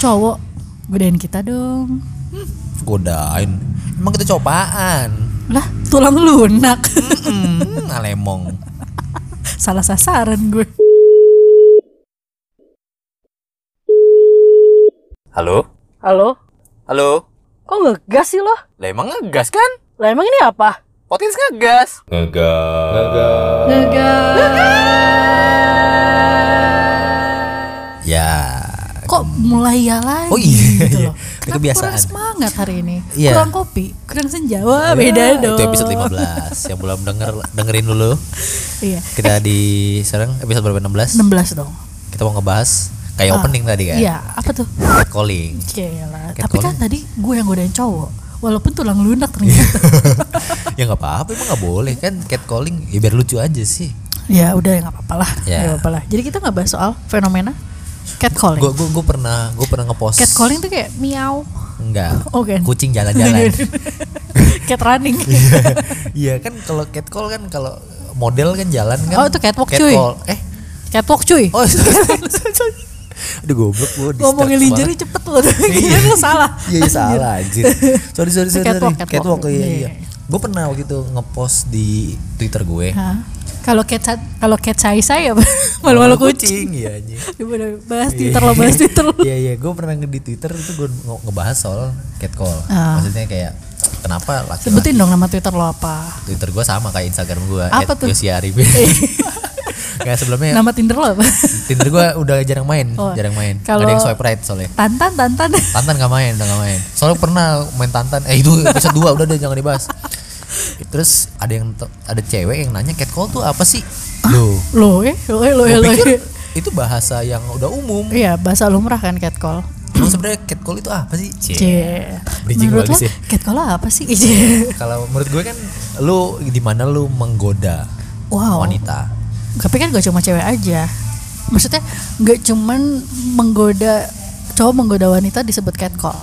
cowok godain kita dong. Godain. Emang kita copaan. Lah, tulang lunak. Hmm, alemong. Salah sasaran gue. Halo? Halo? Halo? Kok ngegas sih lo? Lah emang ngegas kan? Lah emang ini apa? Potins ngegas. Ngegas. Ya. Mulai ya lagi Oh iya, gitu iya. loh. Kenapa kebiasaan. kurang semangat hari ini. Iya. Kurang kopi, kurang senja. Wah, beda dong. Itu episode 15 yang belum denger dengerin dulu. Iya. Kita di sekarang episode berapa 16? 16 dong. Kita mau ngebahas kayak opening tadi kan. Iya, apa tuh? Calling. Cila. Cat Tapi kan calling. tadi gue yang godain cowok. Walaupun tulang lunak ternyata. ya nggak apa-apa emang nggak boleh kan catcalling ya biar lucu aja sih ya udah ya nggak apa-apa lah. Ya. Nggak apa-apa lah. Jadi kita nggak bahas soal fenomena catcalling. gue gue gue pernah gue pernah ngepost Catcalling tuh kayak miau. enggak Oh, kan? kucing jalan-jalan Cat running. iya kan kalau catcall kan kalau model kan jalan kan Oh, itu catwalk, cuy. catcall. eh Catwalk cuy. oh aduh goblok gue Ngomongin lingerie cepet loh. Gila lu salah. iya iya, salah anjir sorry sorry sorry Catwalk, catwalk. catwalk iya Iya. iya gue pernah waktu itu ngepost di twitter gue Hah? Kalau cat kalau cat saya saya malu-malu kucing. iya anjing Coba deh, bahas Twitter lo, bahas Twitter lo. Iya iya, gue pernah nge- di Twitter itu gue nge- ngebahas soal catcall. Ah. Maksudnya kayak kenapa laki-laki Sebutin dong nama Twitter lo apa? Twitter gue sama kayak Instagram gue. Apa tuh? Yosia Arifin. Kayak sebelumnya Nama Tinder lo apa? Tinder gue udah jarang main, Oh, jarang main. kalau- Ada yang swipe right soalnya. Tantan, Tantan. Tantan gak main, udah gak main. Soalnya pernah main Tantan. Eh itu episode 2 udah deh jangan dibahas. Terus ada yang ada cewek yang nanya catcall tuh apa sih? Loh, Lo eh, lo eh, lo eh, lo pikir eh. itu bahasa yang udah umum. Iya, bahasa lumrah kan catcall. Emang sebenarnya catcall itu apa sih? Cie. Bridging Menurut lo bagus ya. catcall apa sih? Kalau menurut gue kan lu di mana lu menggoda Wow. wanita. Tapi kan gak cuma cewek aja. Maksudnya gak cuman menggoda cowok menggoda wanita disebut catcall.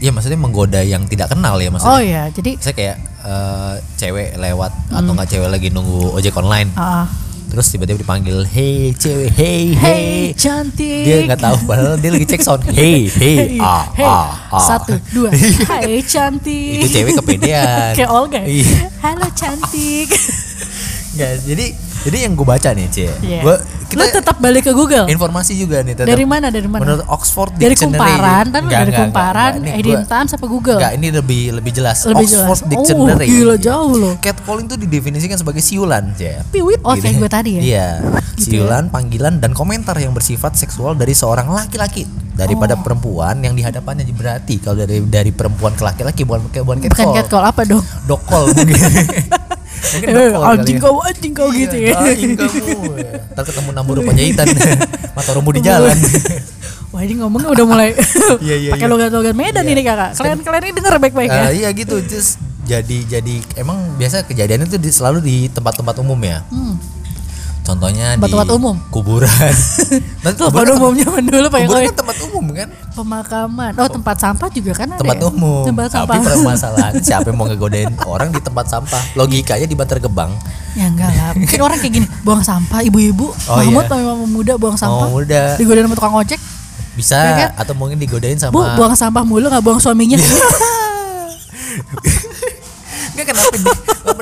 Iya maksudnya menggoda yang tidak kenal ya maksudnya. Oh iya, jadi Saya kayak eh, cewek lewat atau nggak cewek lagi nunggu ojek online. ah, Terus tiba-tiba dipanggil, "Hey cewek, hey hey hey." cantik. Dia nggak tahu padahal dia lagi cek sound. Hey, hey, ah, hey. ah, ah. Satu, dua. Hai cantik. Itu cewek kepedean. Kayak Olga. ya? Iya. Halo cantik. Nggak, jadi jadi yang gue baca nih, Cie. Iya. Gua Lu kita tetap balik ke Google. informasi juga nih tetap. Dari mana? Dari mana? Menurut Oxford dari Dictionary. kumparan, kan Nggak, dari kumparan, Times apa Google? Enggak, ini lebih lebih jelas. Lebih Oxford jelas. Dictionary. Oh, gila, jauh loh. Catcalling itu didefinisikan sebagai siulan, Cie. Piwit. Oh, kayak gue tadi ya. Iya, Gitu siulan, panggilan dan komentar yang bersifat seksual dari seorang laki-laki daripada Oh. perempuan yang di hadapannya berarti kalau dari dari perempuan ke laki-laki bukan bukan Bukan catcall. catcall apa dong? Dokol mungkin. mungkin Eh, anjing ya. kau, anjing kau gitu ya. Anjing kamu. ya. Ntar ketemu nambur penjahitan. Mata rumbu di jalan. Wah ini ngomongnya udah mulai Iya, iya, pakai iya. logat-logat Medan Iya. ini kakak. Kalian kalian ini denger baik-baik ya. Eh, iya gitu, terus jadi jadi emang biasa kejadian itu di- selalu di tempat-tempat umum ya. Hmm. Contohnya di Tempat-tempat umum. kuburan. Tuh pada umumnya dulu Pak kuburan Yokoy. kan tempat umum kan? Pemakaman. Oh tempat sampah juga kan ada tempat ya? umum. Tempat sampah. Tapi permasalahan siapa yang mau ngegodain orang di tempat sampah? Logikanya di Bantar Gebang. Ya enggak lah. Mungkin orang kayak gini, buang sampah ibu-ibu, Oh, Mahmud iya. sama muda buang sampah. Mau muda Digodain sama tukang ojek. bisa Ya kan? atau mungkin digodain sama Bu, buang sampah mulu nggak buang suaminya. Enggak kenapa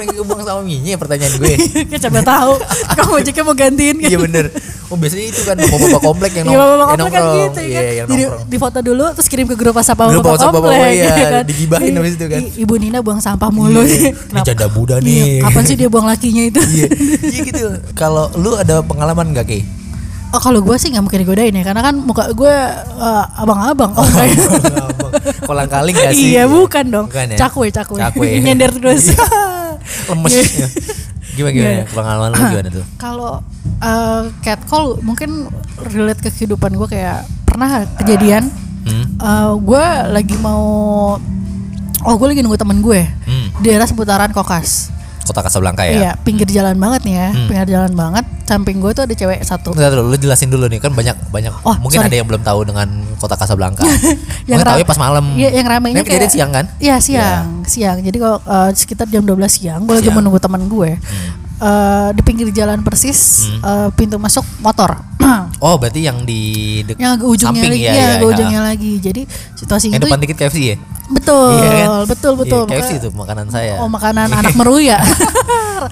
di kenapa yang buang sama minyak pertanyaan gue. Kayak siapa tahu tukang ojeknya mau gantiin kan. Iya bener. Oh biasanya itu kan bapak-bapak komplek yang, Iya, nong- bapak komplek kan nongkrong. gitu Iya, kan. Jadi nongkrong. di foto dulu terus kirim ke grup WhatsApp bapak komplek. bapak-bapak, iya. gitu kan. Digibahin I- habis itu kan. Ibu Nina buang sampah mulu Iya. nih. Ini janda Buddha Iya, nih. Kapan sih dia buang lakinya itu? Iya, iya gitu. Kalau lu ada pengalaman gak Ki? Oh kalau gue sih nggak mungkin digodain ya karena kan muka gue eh, abang-abang. Oh ya. Kolang kaling gak sih? Iya bukan dong. Bukan ya? Cakwe cakwe. Cakwe. Nyender terus. Lemes. Iya. gimana gimana? Iya. Pengalaman lu gimana tuh? Kalau eh, catcall mungkin relate ke kehidupan gue kayak pernah kejadian Hmm? eh, gue lagi mau oh gue lagi nunggu temen gue Hmm. di daerah seputaran Kokas. Kota Kasablanka ya? Iya, pinggir jalan banget nih ya, Hmm. pinggir jalan banget. Samping gue tuh ada cewek satu. Enggak dulu, lu jelasin dulu nih kan banyak banyak Oh, mungkin sorry. ada yang belum tahu dengan kota Kasablanka. Yang tahu pas malam. Iya, yang ramainya Ini kejadian siang kan? Iya siang, siang. Jadi kalau eh, sekitar jam 12 siang, gue lagi menunggu teman gue. Hmm. Eh, di pinggir jalan persis Hmm. eh, pintu masuk motor. Oh, berarti yang di dek- yang agak ujungnya samping lagi, ya, ya, ya, agak ya. ujungnya lagi. Jadi situasi Yang itu depan dikit KFC ya? betul, Iya kan? betul, betul. Iya, KFC itu makanan saya. Oh makanan anak meru ya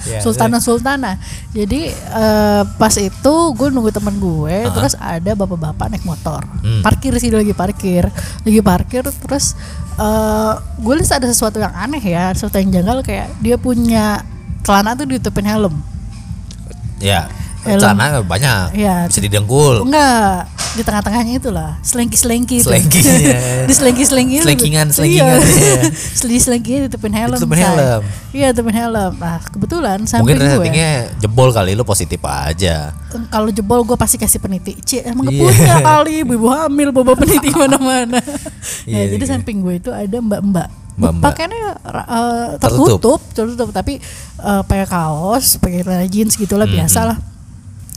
Iya, Sultana Sultana Jadi eh, pas itu gue nunggu temen gue Ah. Terus ada bapak-bapak naik motor Hmm. Parkir sih lagi parkir Lagi parkir terus eh, Gue lihat ada sesuatu yang aneh ya Sesuatu yang janggal kayak Dia punya celana tuh ditutupin helm Ya. Helm. Celana banyak. Iya. Bisa didengkul. Enggak di tengah-tengahnya itulah selengki-selengki itu. Selengkinya. di selengki-selengki itu. Selengkingan, selengkingan, iya. iya. selengki-selengki ditutupin helm Ditutupin helm. iya tutupin helm nah kebetulan Mungkin samping gue ratingnya jebol kali lu positif aja. kalau jebol gue pasti kasih peniti Cie emang Iya. gak punya kali ibu hamil bawa peniti mana-mana ya Iya, jadi iya. samping gue itu ada mbak-mbak Mbak-mbak. pakaiannya eh, Tertutup. tertutup tertutup tapi eh, pakai kaos pakai jeans gitulah Hmm, biasa lah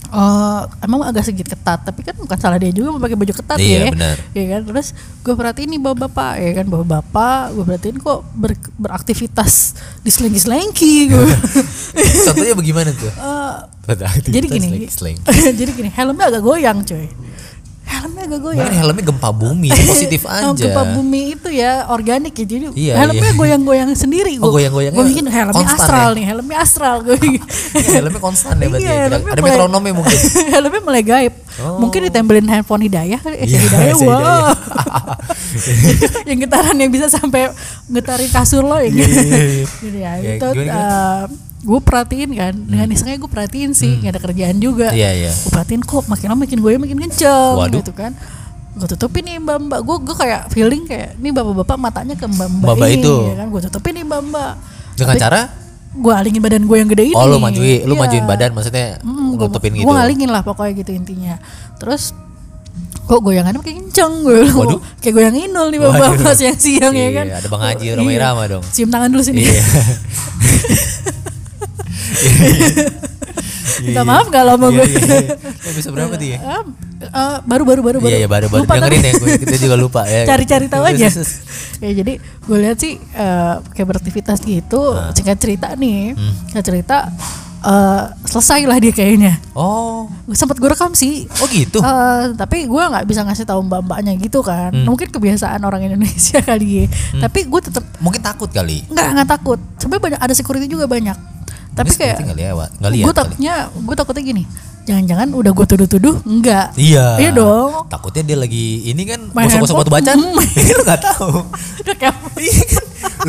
Eh, emang agak sedikit ketat tapi kan bukan salah dia juga pakai baju ketat Iya, ya benar. ya kan terus gue perhatiin nih bapak-bapak ya kan bapak-bapak gue perhatiin kok ber- beraktivitas di selengki-selengki gue Contohnya bagaimana tuh? Jadi gini jadi gini helmnya agak goyang coy helmnya agak goyang Mungkin helmnya gempa bumi, positif Oh, aja. gempa bumi itu ya organik ya jadi Iya, helmnya iya. goyang-goyang sendiri Oh, goyang-goyangnya gue bikin helmnya konstan astral ya? nih helmnya astral gue Ya, helmnya konstan ya berarti. Iya, ya. helmnya Ada mulai- metronomnya mungkin. helmnya mulai gaib Oh. mungkin ditempelin handphone hidayah eh Iya, hidayah si wah Hidayah. yang getarannya bisa sampai getarin kasur lo ya Iya, iya, iya. Jadi ya, Ya, itu gimana, gue perhatiin kan dengan isengnya gue perhatiin sih nggak ada kerjaan juga Hmm. Iya, iya. gue perhatiin kok makin lama makin gue makin kenceng Waduh. gitu kan gue tutupin nih mbak mbak gue gue kayak feeling kayak nih bapak bapak matanya ke mbak mbak Mbak-mbak ini itu. ya kan gue tutupin nih mbak mbak Dengan cara gue alingin badan gue yang gede ini Oh, lu majuin, lu Iya. majuin badan maksudnya Mm, gua- nutupin gitu. Gue ngalingin lah pokoknya gitu intinya. Terus kok goyangannya makin kenceng gue bilang, Waduh. kayak goyang inul nih bapak bapak siang-siang ya Iya, kan. ada Bang Haji, Oh, iya. Dong. Cium tangan dulu sini. Iya. Minta maaf gak lama Iya, gue. iya, iya. Bisa berapa tuh ya? Ah, ah, baru baru baru baru. Iya, iya baru baru Lupa dengerin ya gue kita juga lupa ya. Cari-cari tahu aja. ya jadi gue lihat sih eh, kayak beraktivitas gitu, Ah. singkat cerita nih, Hmm. singkat cerita eh, selesai lah dia kayaknya. Oh, Sempat gue rekam sih, oh gitu. Eh, tapi gue nggak bisa ngasih tahu mbak-mbaknya gitu kan. Hmm. Mungkin kebiasaan orang Indonesia kali ya. Tapi gue tetap Mungkin takut kali. nggak nggak takut. Sampai banyak ada security juga banyak. Tapi kayak nggak lewat, nggak lihat gue takutnya gue takutnya gini. Jangan-jangan udah gue tuduh-tuduh enggak. Iya. Iya dong. Takutnya dia lagi ini kan gosok-gosok batu bacan. Hmm. Lu nggak tahu. Udah kayak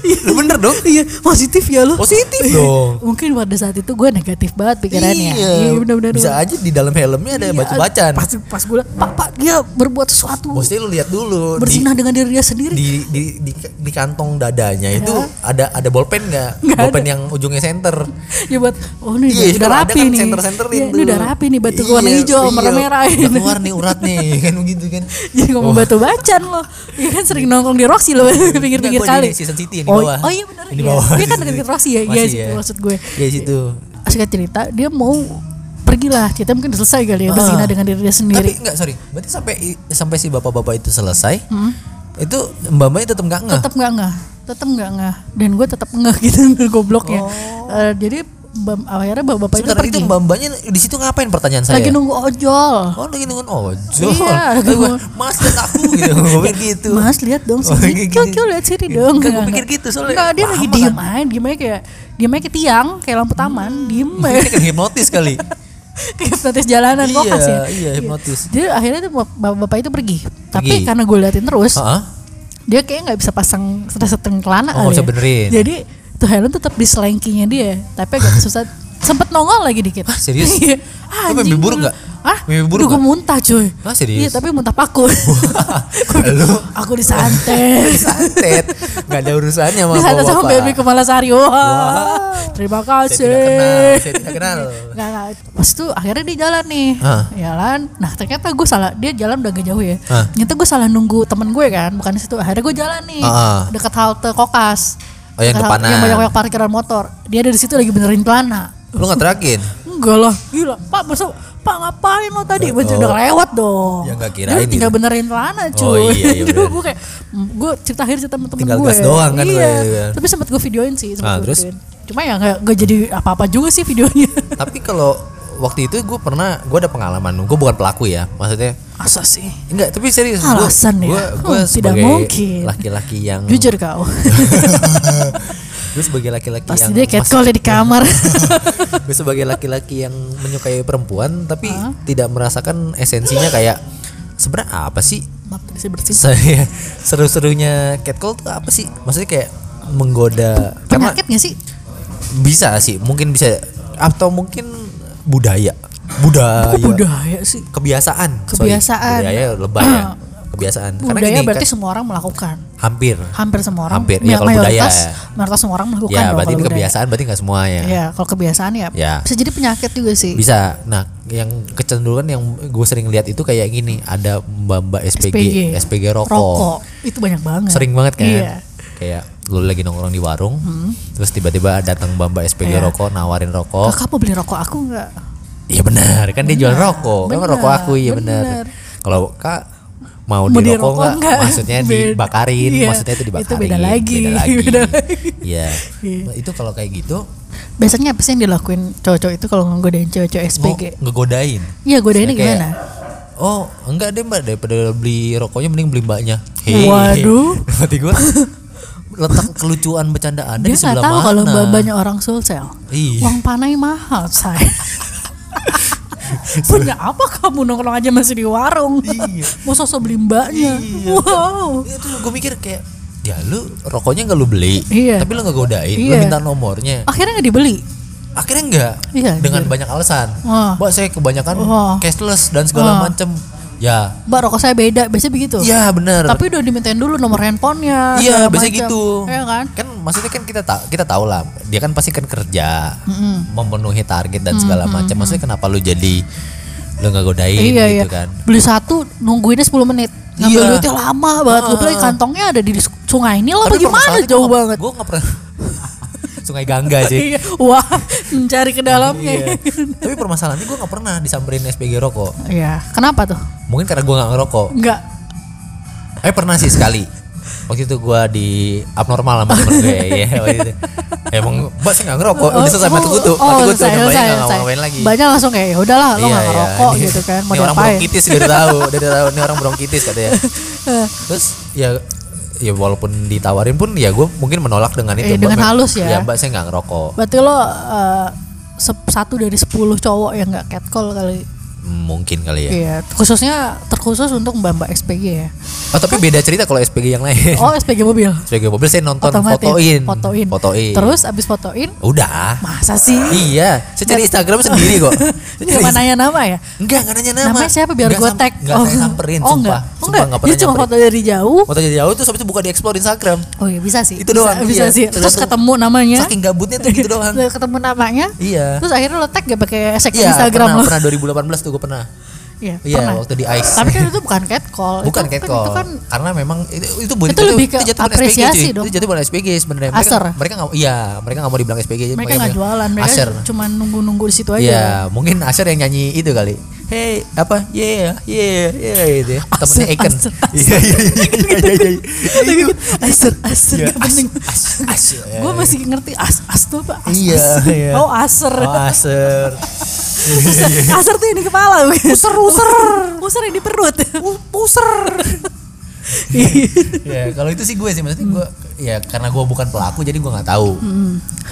Iya kan? Lu, lu bener dong. Iya, positif ya lu. Positif dong. Mungkin pada saat itu gue negatif banget pikirannya. Iya, benar-benar. Bisa aja di dalam helmnya ada Iya, batu bacan. Pas pas gue liat, Pak, Pak, dia berbuat sesuatu. Mesti lu lihat dulu di, Berzinah dengan diri dia sendiri. di, di, di, di kantong dadanya itu Ya. ada ada bolpen nggak? Bolpen yang ujungnya center. Ya buat oh ini Iya, udah itu rapi kan nih. center-centerin Iya, tuh. ini udah rapi nih batu Iya, warna hijau iya, merah-merah. udah keluar nih urat nih kan begitu kan. Jadi ngomong batu bacan lo. Iya kan sering nongkrong di Roxy lo pinggir-pinggir gua kali. di Season City yang di oh, bawah. Oh iya benar. Yang di iya. bawah. Dia kan dekat Roxy ya. Iya situ ya. maksud gue. Ya situ. Singkat cerita dia mau pergilah cerita mungkin udah selesai kali ya berzina dengan diri dia Tapi sendiri. enggak sorry, berarti sampai sampai si bapak-bapak itu selesai, Hmm. itu mbak-mbaknya tetap nggak ngeh. tetap nggak nggak tetap nggak nggak dan gue tetap nggak gitu gobloknya Eh, jadi bam- akhirnya bapak-bapak itu Oh. Sebentar pergi itu mbak-mbaknya di situ ngapain pertanyaan saya? lagi nunggu ojol Oh lagi nungguin ojol. Iya, lagi nunggu- Mas lihat aku gitu. Gue pikir gitu. Mas lihat dong Oh, sini. kayak Kyo kyo lihat sini Iya, dong. enggak, Nggak, pikir gitu, soalnya Nggak, dia lagi diem aja, diem aja kayak diem aja ke tiang kayak lampu taman, diem Dia aja kan hipnotis kali. kayak hipnotis jalanan Iya, kokas ya. iya, hipnotis. Dia akhirnya tuh bap- bapak itu pergi. Tapi karena gue liatin terus, dia kayak nggak bisa pasang seteng celana Oh, bisa ya. benerin. Jadi tuh helm tetap di selengkinya dia, tapi agak susah. Sempet nongol lagi dikit. Hah, serius? Iya. Lu mimpi buruk nggak? Hah? Mimpi buruk gue nggak? muntah cuy. Hah, serius? Iya tapi muntah paku. Lu aku disantet. santet. Gak ada urusannya sama Disantet sama baby kepala sari. Wah. Terima Saya kasih. tidak kenal, saya tidak kenal. Nggak, nggak. Pas itu akhirnya dia jalan nih. Jalan Nah ternyata gue salah Dia jalan udah agak jauh ya. Ternyata gue salah nunggu temen gue kan Bukan di situ Akhirnya gue jalan nih Ah. Dekat halte kokas Oh, yang depanan. Yang banyak-banyak parkiran motor Dia ada di situ lagi benerin celana Lu gak terakin? Enggak lah Gila Pak masa Pak ngapain lo tadi Oh. Udah lewat dong Ya, nggak kirain Dia tinggal gitu. benerin celana cuy Oh, iya, iya, Jadi gue kayak Gue cerita akhir cerita sama temen Tinggal gue gas doang kan Iya gue, kan. Tapi sempat gue videoin sih Ah, sempet gue terus? videoin. Cuma ya nggak nggak jadi apa-apa juga sih videonya. Tapi kalau waktu itu gue pernah gue ada pengalaman gue bukan pelaku ya maksudnya Masa sih? enggak tapi serius Alasan ya? gue gue Hmm, tidak sebagai mungkin. laki-laki yang Jujur kau. gue sebagai laki-laki Pasti yang dia catcall di kamar. gue sebagai laki-laki yang menyukai perempuan tapi tidak merasakan esensinya kayak sebenarnya apa sih Maaf saya bersih. saya seru-serunya catcall tuh apa sih maksudnya kayak menggoda Penyakit gak sih? bisa sih mungkin bisa atau mungkin budaya budaya Kok budaya sih? kebiasaan sorry. Kebiasaan. budaya lebay ya kebiasaan karena Budaya gini berarti kan- semua orang melakukan. hampir Hampir semua orang. Hampir, ya kalau budaya mayoritas, ya. mayoritas semua orang melakukan ya dong berarti ini budaya. kebiasaan berarti nggak semua ya Ya, kalau kebiasaan ya, Ya. bisa jadi penyakit juga sih. bisa nah yang kecenderungan yang gue sering lihat itu kayak gini ada mbak-mbak SPG SPG, rokok. Itu banyak banget. sering banget kan Iya. kayak lu lagi nongkrong di warung terus tiba-tiba datang mbak-mbak SPG Iya. rokok nawarin rokok Kakak mau beli rokok aku nggak? Iya benar, kan dia jual rokok. Kan benar, rokok aku iya benar. Kalau Kak mau, Mau di rokok enggak? nggak? Maksudnya Beda. dibakarin, Iya, maksudnya itu dibakarin. itu beda lagi, Beda lagi. beda lagi. Iya. Iya. Nah, Itu kalau kayak gitu Biasanya apa sih yang dilakuin cowok-cowok itu kalau ngegodain cewek-cewek mau SPG? ngegodain. Iya, godainnya Kayak, gimana? Oh, enggak deh Mbak, daripada beli rokoknya mending beli mbaknya. Waduh. Mati gua letak kelucuan bercandaan Dia di nggak sebelah tahu mana. kalau banyak orang sulsel. Iya. Uang panai mahal, say. Punya apa kamu nongkrong aja masih di warung? Iya. Mau sosok beli mbaknya. Iya. Wow. Itu gue mikir kayak ya lu rokoknya nggak lu beli, Iya. tapi lu nggak godain, lu Iya. minta nomornya. Akhirnya nggak dibeli. akhirnya enggak Iya, dengan iya. banyak alasan Wah. mbak saya kebanyakan Wah. cashless dan segala Wah. macem ya Mbak rokok saya beda, biasanya begitu. iya benar Tapi udah dimintain dulu nomor handphonenya. iya biasanya macam. gitu Iya kan? kan maksudnya kan kita tahu kita tahu lah dia kan pasti kan kerja memenuhi target dan segala macam maksudnya kenapa lu jadi lu nggak godain iya iya. gitu kan Beli satu nungguinnya 10 menit. Ngambil Iya. duitnya lama banget. Gue bilang kantongnya ada di sungai ini lah permasalahannya jauh gua- banget. gua nggak pernah sungai Gangga sih Iya. Wah, mencari ke dalamnya. Iya. Tapi permasalahannya gue nggak pernah disamperin SPG rokok. Iya. Kenapa tuh? Mungkin karena gue nggak ngerokok. Enggak. Eh pernah sih sekali. Waktu itu gue di abnormal sama temen gue. Waktu itu. Emang mbak saya nggak ngerokok. Udah selesai mati kutu. Oh, Mati kutu. Mbaknya selesai, nggak ngapain lagi. Banyak langsung kayak ya udahlah lo Iya, nggak iya. ngerokok gitu kan. Mau Ini orang bronkitis dia udah tahu. Dia udah tahu. Ini orang bronkitis katanya. Terus ya ya walaupun ditawarin pun ya gue mungkin menolak dengan itu. Eh, Mbak, dengan mem- halus ya. Ya mbak saya nggak ngerokok. Berarti lo sep- satu dari 10 cowok yang nggak catcall kali. Mungkin kali ya. Iya, khususnya terkhusus untuk mbak-mbak SPG ya. Oh tapi beda cerita kalau SPG yang lain. Oh, SPG mobil. SPG mobil saya nonton Otomotif. fotoin. Fotoin. Fotoin. Terus abis fotoin, Udah. masa sih? Iya, saya cari Instagram sendiri kok. Saya cari Cuma nanya nama ya? Enggak, enggak nanya nama. Namanya siapa biar gue tag? Enggak saya samperin, oh, sumpah. enggak. Oh, Sumpah enggak. enggak Dia pernah cuma foto dari jauh. Foto jadi jauh tuh habis itu buka di explore Instagram. Oh iya bisa sih. Itu Bisa- doang, Bisa iya. sih. Terus ketemu namanya. Saking gabutnya tuh gitu doang. Ketemu namanya. Iya. Terus akhirnya lo tag gak pakai second Iya, Instagram lo. pernah 2018 tuh gue pernah. Iya, pernah. waktu di Ice. Tapi kan itu bukan catcall. Bukan itu, catcall. Kan, itu kan karena memang itu itu, bukan- Itu lebih ke jatuh bukan apresiasi SPG, cuy. dong. Itu jatuh bukan SPG sebenarnya. Mereka, Aser. mereka nggak iya, mereka nggak mau dibilang SPG. mereka makanya nggak jualan, mereka Aser. cuma nunggu-nunggu di situ aja. Iya, mungkin Asher yang nyanyi itu kali. Hey, apa? Yeah, yeah, yeah gitu ya. Temennya Eken. Iya, iya, iya, iya, iya, iya. Itu. Aser, aser, Iya, gak penting. Gue masih ngerti as, as tuh apa? Iya, iya. Oh aser. Oh, Asher. aser tuh yang di kepala. User, user. User yang di perut. Puser. ya, kalau itu sih gue sih maksudnya gue ya karena gue bukan pelaku jadi gue nggak tahu.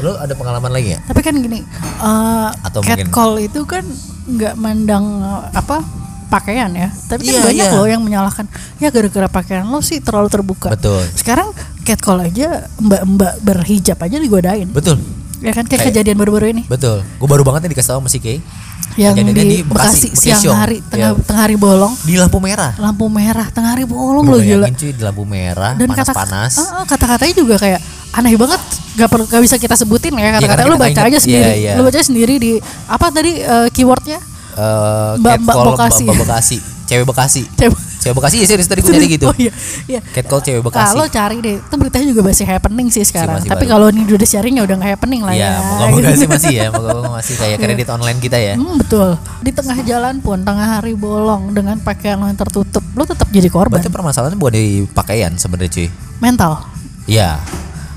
Lo ada pengalaman lagi ya? Tapi kan gini, eh Atau mungkin- catcall itu kan nggak mandang eh, apa pakaian ya. Tapi kan Iya, banyak iya. loh yang menyalahkan. Ya gara-gara pakaian lo sih terlalu terbuka. Betul. Sekarang catcall aja mbak-mbak berhijab aja digodain. Betul. Ya kan kayak Kayak- kejadian baru-baru ini Betul. Gue baru banget nih dikasih tahu sama si Kay. yang Kejadiannya di, Bekasi, siang Bekasi. hari tengah Iya. tengah hari bolong, Di lampu merah. lampu merah tengah hari bolong lo gila. cuy di lampu merah, Dan kata panas-panas. Ah, ah, kata-katanya juga kayak aneh banget gak perlu gak bisa kita sebutin ya kata-kata karena lu baca aja sendiri Iya, iya. lu baca sendiri di apa tadi eh, keywordnya Eh, Mbak- Bekasi. Mbak Bekasi. Cewek Bekasi. Cewek Bekasi ya serius tadi gue nyari gitu. oh iya iya Catcall cewek Bekasi. kalau cari deh itu beritanya juga masih happening sih sekarang masih tapi kalau ini udah sharing ya udah nggak happening lah ya Iya, moga-moga sih masih ya, moga-moga masih kayak kredit online kita ya. Hmm, betul di tengah jalan pun tengah hari bolong dengan pakaian yang tertutup lo tetap jadi korban Berarti permasalahannya bukan di pakaian sebenarnya cuy. mental Iya.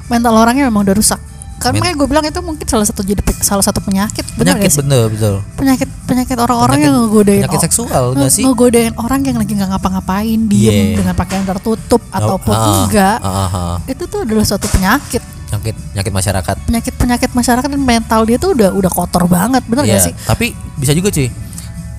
Mental orangnya memang udah rusak Karena kayak gue bilang itu mungkin salah satu jadi salah satu penyakit, benar penyakit sih? bener betul Penyakit penyakit orang-orang Penyakit- yang ngegodain penyakit seksual, nggak sih? Ngegodain orang yang lagi nggak ngapa-ngapain, diem Yeah. dengan pakaian tertutup ataupun Ah, enggak. ah, ah, ah. Itu tuh adalah suatu penyakit. penyakit penyakit masyarakat Penyakit-penyakit masyarakat dan mental dia tuh udah udah kotor banget, bener Iya, gak sih? tapi bisa juga cuy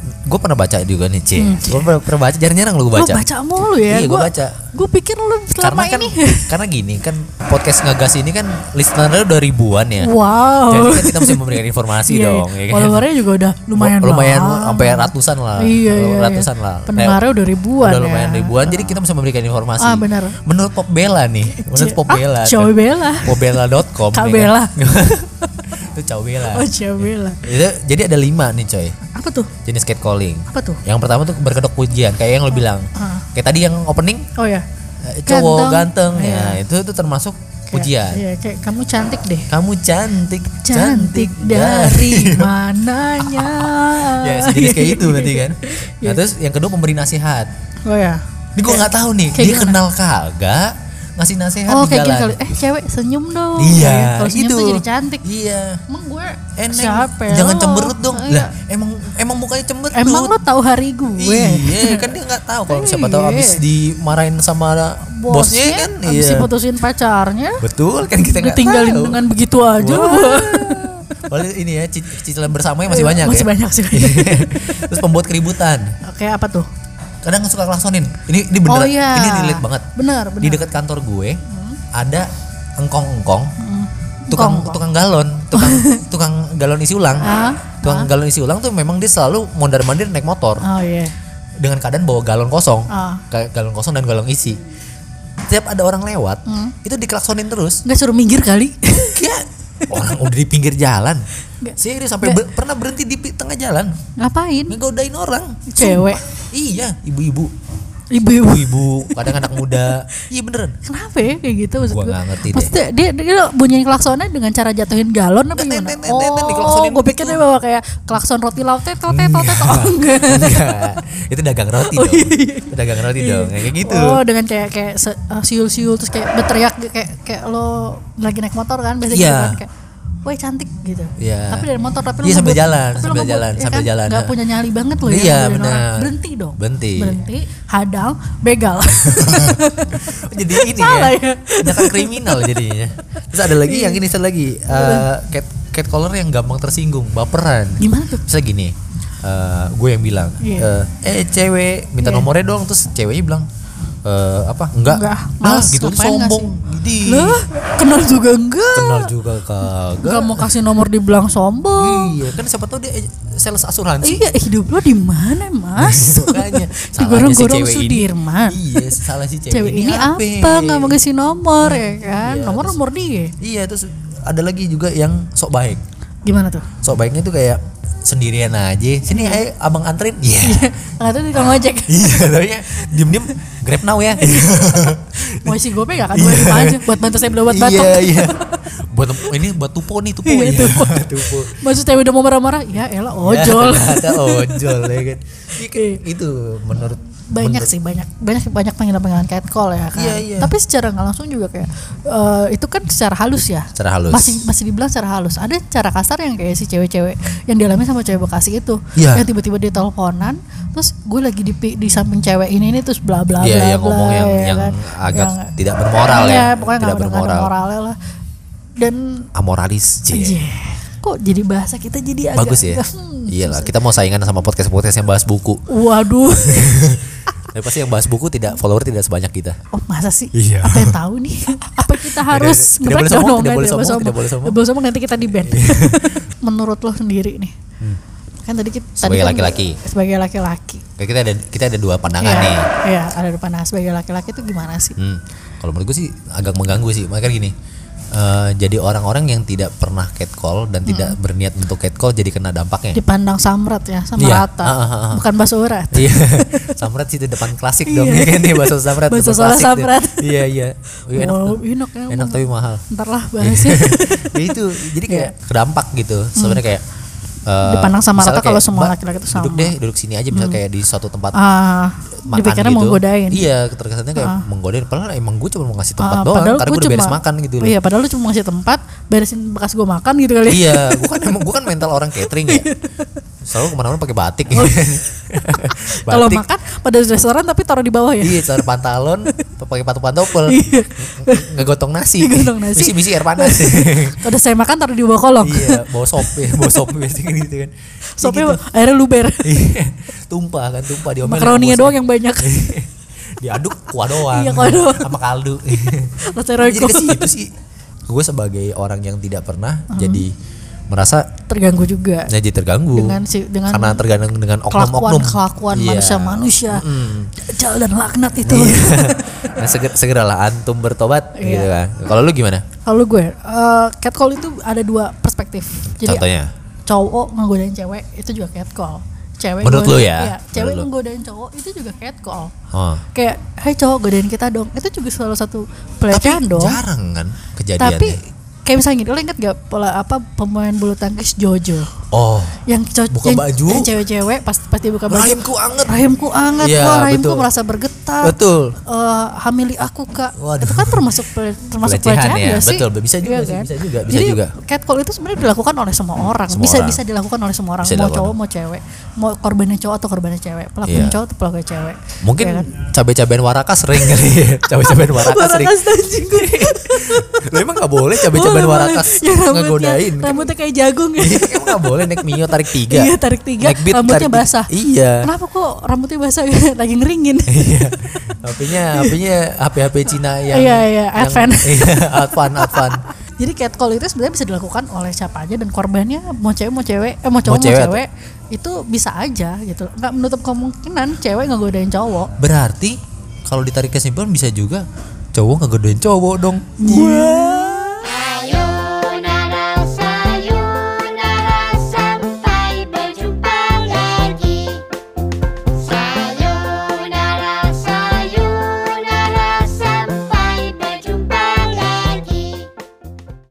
gue pernah baca juga nih Ci Hmm, gue pernah, pernah baca jarang-jarang lu Lu baca baca mulu ya. Iya, gua baca. Gue pikir lu selama karena kan ini. karena gini kan podcast ngegas ini kan listenernya udah ribuan ya wow. jadi kan kita mesti memberikan informasi Iya, dong iya. ya kan? Followernya juga udah lumayan lumayan banget. sampai ratusan lah Iya, iya, iya. ratusan lah Pendengarnya udah ribuan udah lumayan ya. ribuan jadi kita bisa memberikan informasi Ah, benar. menurut Pop Bella nih menurut Pop Ah, Bella Cow Bella. popbella.com Kak ya kan? Bella. itu Cow Bella Oh. Itu- jadi ada lima nih coy Apa tuh? jenis catcalling Apa tuh? yang pertama tuh berkedok pujian kayak yang lo bilang Ah. kayak tadi yang opening Oh ya. cowok ganteng, Iya. ya itu itu termasuk Kayak- pujian Iya, kayak kamu cantik deh. kamu cantik Cantik dari mananya. ya sejenis kayak itu berarti kan Iya. nah terus yang kedua pemberi nasihat Oh ya. ini gue nggak tahu nih kayak dia gimana? kenal kagak ngasih nasihat Oh, di jalan. kali. Eh, cewek senyum dong. iya Kalau senyum itu tuh jadi cantik. iya. Emang gue Eneng, siapa ya? Jangan lo? cemberut dong. Oh, lah iya. emang emang mukanya cemberut Emang lo tahu hari gue? iya kan dia nggak tahu. Kalau siapa tahu Iya. abis dimarahin sama bosnya, kan? abis iya. diputusin pacarnya betul kan kita nggak ditinggalin tahu. dengan begitu aja. Padahal ini ya cic- cicilan bersamanya masih banyak masih ya banyak sih. Banyak. terus pembuat keributan. Oke apa tuh kadang suka klaksonin ini ini beneran oh iya. ini relate banget. Benar di benar. dekat kantor gue ada engkong-engkong. Hmm. tukang Engkong-engkong. tukang galon. Tukang tukang galon isi ulang. Ah, tukang galon isi ulang tuh memang dia selalu mondar mandir naik motor. Oh iya. Dengan keadaan bawa galon kosong. Ah. galon kosong dan galon isi. Setiap ada orang lewat Hmm. itu diklaksonin terus. Nggak suruh minggir kali. Kayak orang udah di pinggir jalan Nggak. serius sampai ber- pernah berhenti di tengah jalan ngapain ngegodain orang Cewek. Sumpah. iya ibu-ibu ibu-ibu ibu-ibu kadang anak muda iya beneran kenapa ya kayak gitu maksud Gua gue nggak ngerti deh. maksudnya dia, dia bunyiin klaksonnya dengan cara jatuhin galon apa gimana oh gue pikir gitu. dia bawa kayak klakson roti laute tote tote oh enggak itu dagang roti Oh, dong. iya. Itu dagang roti dong, kayak gitu. Oh dengan kayak kayak uh, siul-siul terus kayak berteriak kayak kayak lo lagi naik motor kan biasanya Iya. gitu kan kayak Woi cantik gitu. Iya. Tapi dari motor tapi Iya, sambil ngebut- jalan, tapi sambil ngebut, jalan, ya sambil kan? jalan, nah. punya nyali banget lo ya. Iya, benar. orang. Berhenti dong. Berhenti. Berhenti, hadang, begal. jadi ini Salah ya, ya. kriminal jadinya. Terus ada lagi yang ini satu lagi, eh, cat cat caller yang gampang tersinggung, baperan. Gimana tuh? Misalnya gini, eh, gue yang bilang, Iya. eh, eh cewek minta Iya. nomornya dong, terus ceweknya bilang, eh, apa? Enggak, Enggak, Nah, males, gitu sombong, di Lah, kenal juga enggak. kenal juga kagak. Enggak mau kasih nomor dibilang sombong. Iya, kan siapa tahu dia eh, sales asuransi. Iya, hidup lo di mana, Mas? Makanya Di gorong-gorong Sudirman. Iya, salah si cewek, Cewek ini apa? Nggak mau kasih nomor ya kan? Iya, nomor nomor dia. Iya, terus ada lagi juga yang sok baik. Gimana tuh? Sok baiknya tuh kayak sendirian aja. Sini ayo abang anterin. Iya. Nggak tahu di tukang ojek. Iya, tapi diem-diem grab now ya. Mau isi gope gak kan? Gue aja buat bantu saya buat batok. Iya, iya. Buat ini buat tupo nih, tupo Iya, ya. tupo. tupo. Maksud cewek udah mau marah-marah, ya elah ojol. Ya, ada ojol ya. Iya, kan, Itu menurut banyak sih banyak banyak banyak panggilan-panggilan catcall ya kan. Iya, iya. Tapi secara nggak langsung juga kayak eh, itu kan secara halus ya. Secara halus. Masih masih dibilang secara halus. Ada cara kasar yang kayak si cewek-cewek yang dialami sama cewek Bekasi itu. Iya. Yang tiba-tiba dia teleponan, terus gue lagi di di samping cewek ini ini terus bla bla Iya, bla yang bla, ngomong yang ya yang kan. agak Yang- tidak bermoral Iya, ya. pokoknya tidak bermoral. moralnya lah. Dan Amoralis. Cie. Kok jadi bahasa kita jadi agak Bagus ya. Hmm, Iyalah, kita mau saingan sama podcast-podcast yang bahas buku. Waduh. Tapi pasti yang bahas buku tidak follower tidak sebanyak kita. Oh masa sih? Iya. Apa yang tahu nih? Apa kita harus tidak boleh sombong, tidak nggak, boleh sombong, tidak boleh sombong. Tidak boleh sombong nanti kita di band. Menurut lo sendiri nih. Kan tadi kita tadi Sebagai kan- laki-laki. Sebagai laki-laki. Kita ada kita ada dua pandangan Iya, nih. Iya, ada depan nah, sebagai laki-laki itu gimana sih? Hmm. Kalau menurut gue sih agak mengganggu sih. Makanya gini. Eh, jadi orang-orang yang tidak pernah catcall dan tidak berniat untuk catcall jadi kena dampaknya. Dipandang samrat ya, sama Iya. rata. Ah, ah, ah. Bukan bakso urat. Iya, samrat sih itu depan klasik dong Iya. ya kan nih bakso samrat. Bakso samrat. Iya iya. Wih, enak, Wow, enak ya. enak tapi mahal. Ntar lah bahasnya. ya itu jadi Iya. kayak kedampak gitu Hmm. sebenarnya kayak eh, Dipandang sama rata kalau semua "Mbak, laki-laki itu sama." Duduk deh, duduk sini aja misalnya kayak di suatu tempat ah makan dipikirnya gitu. mau godain Iya, terkesannya kayak menggodain. Padahal emang gue cuma mau ngasih tempat Ah, doang padahal karena gua gue udah beres makan gitu loh. Iya, padahal lu cuma ngasih tempat, beresin bekas gue makan gitu kali. iya, gue kan emang gue kan mental orang catering ya. Selalu ke mana-mana pakai batik. Kalau makan pada restoran tapi taruh di bawah ya. Iya, cara pantalon, pakai patu pantopel, Iya. ngegotong nasi, Ngegotong nasi. misi misi air panas. Kalau saya makan taruh di bawah kolong. iya, bawa sop, ya, bawa sop biasanya gitu kan. Ya Sopnya gitu. airnya luber. Iya, tumpah kan, tumpah diomelin. Makaroninya doang yang banyak. Diaduk kuah doang. Iya, kuah doang. Sama kaldu. Jadi ke situ sih. Gue sebagai orang yang tidak pernah jadi merasa Terganggu juga jadi terganggu dengan si dengan karena tergantung dengan oknum-oknum kelakuan Iya. manusia-manusia. Mm. Jal dan laknat itu. nah, seger, segeralah antum bertobat Iya. gitu kan. Kalau lu gimana? Kalau gue, eh, catcall itu ada dua perspektif. Jadi Contohnya? cowok ngegodain cewek itu juga catcall. Cewek Menurut lu ya? iya, cewek Menurut lu. ngegodain cowok itu juga catcall. Oh. Kayak, "Hai cowok godain kita dong." Itu juga salah satu pelecehan Tapi dong. jarang kan kejadiannya. Tapi kayak misalnya gini, lo inget gak pola apa pemain bulu tangkis Jojo oh, yang co- Buka baju. yang cewek-cewek pas pasti buka baju rahimku anget. rahimku anget Iya, wah rahimku betul. merasa bergetar Betul. Eh, hamili aku kak Waduh. itu kan termasuk termasuk Pelecehan ya, nggak sih betul, bisa juga Iya sih, kan? bisa juga, bisa jadi juga. catcall itu sebenarnya dilakukan oleh semua orang Semua bisa orang. bisa dilakukan oleh semua orang Bisa mau dilakukan. cowok mau cewek mau korbannya cowok atau korbannya cewek pelakunya Iya. cowok atau pelakunya cewek Mungkin Iya kan? cabai-cabean warakas sering kali ya. Cabai-cabean warakas sering. Lo emang gak boleh boleh. Yang rambutnya- ngegodain. rambutnya kayak jagung ya Iya, emang gak boleh naik mio tarik tiga. Iya tarik tiga, Naik beat, rambutnya tarik tiga. basah. Iya. Kenapa kok rambutnya basah lagi ngeringin? Iya. HP-nya HP-nya HP-HP Cina yang Iya, iya, Advan. Iya, Advan, Advan. Jadi catcall itu sebenarnya bisa dilakukan oleh siapa aja dan korbannya mau cewek mau cewek eh mau cowok Mau mau cewek cewek, itu bisa aja gitu. Nggak menutup kemungkinan cewek ngegodain cowok. Berarti kalau ditarik kesimpulan bisa juga cowok ngegodain cowok dong. Wah.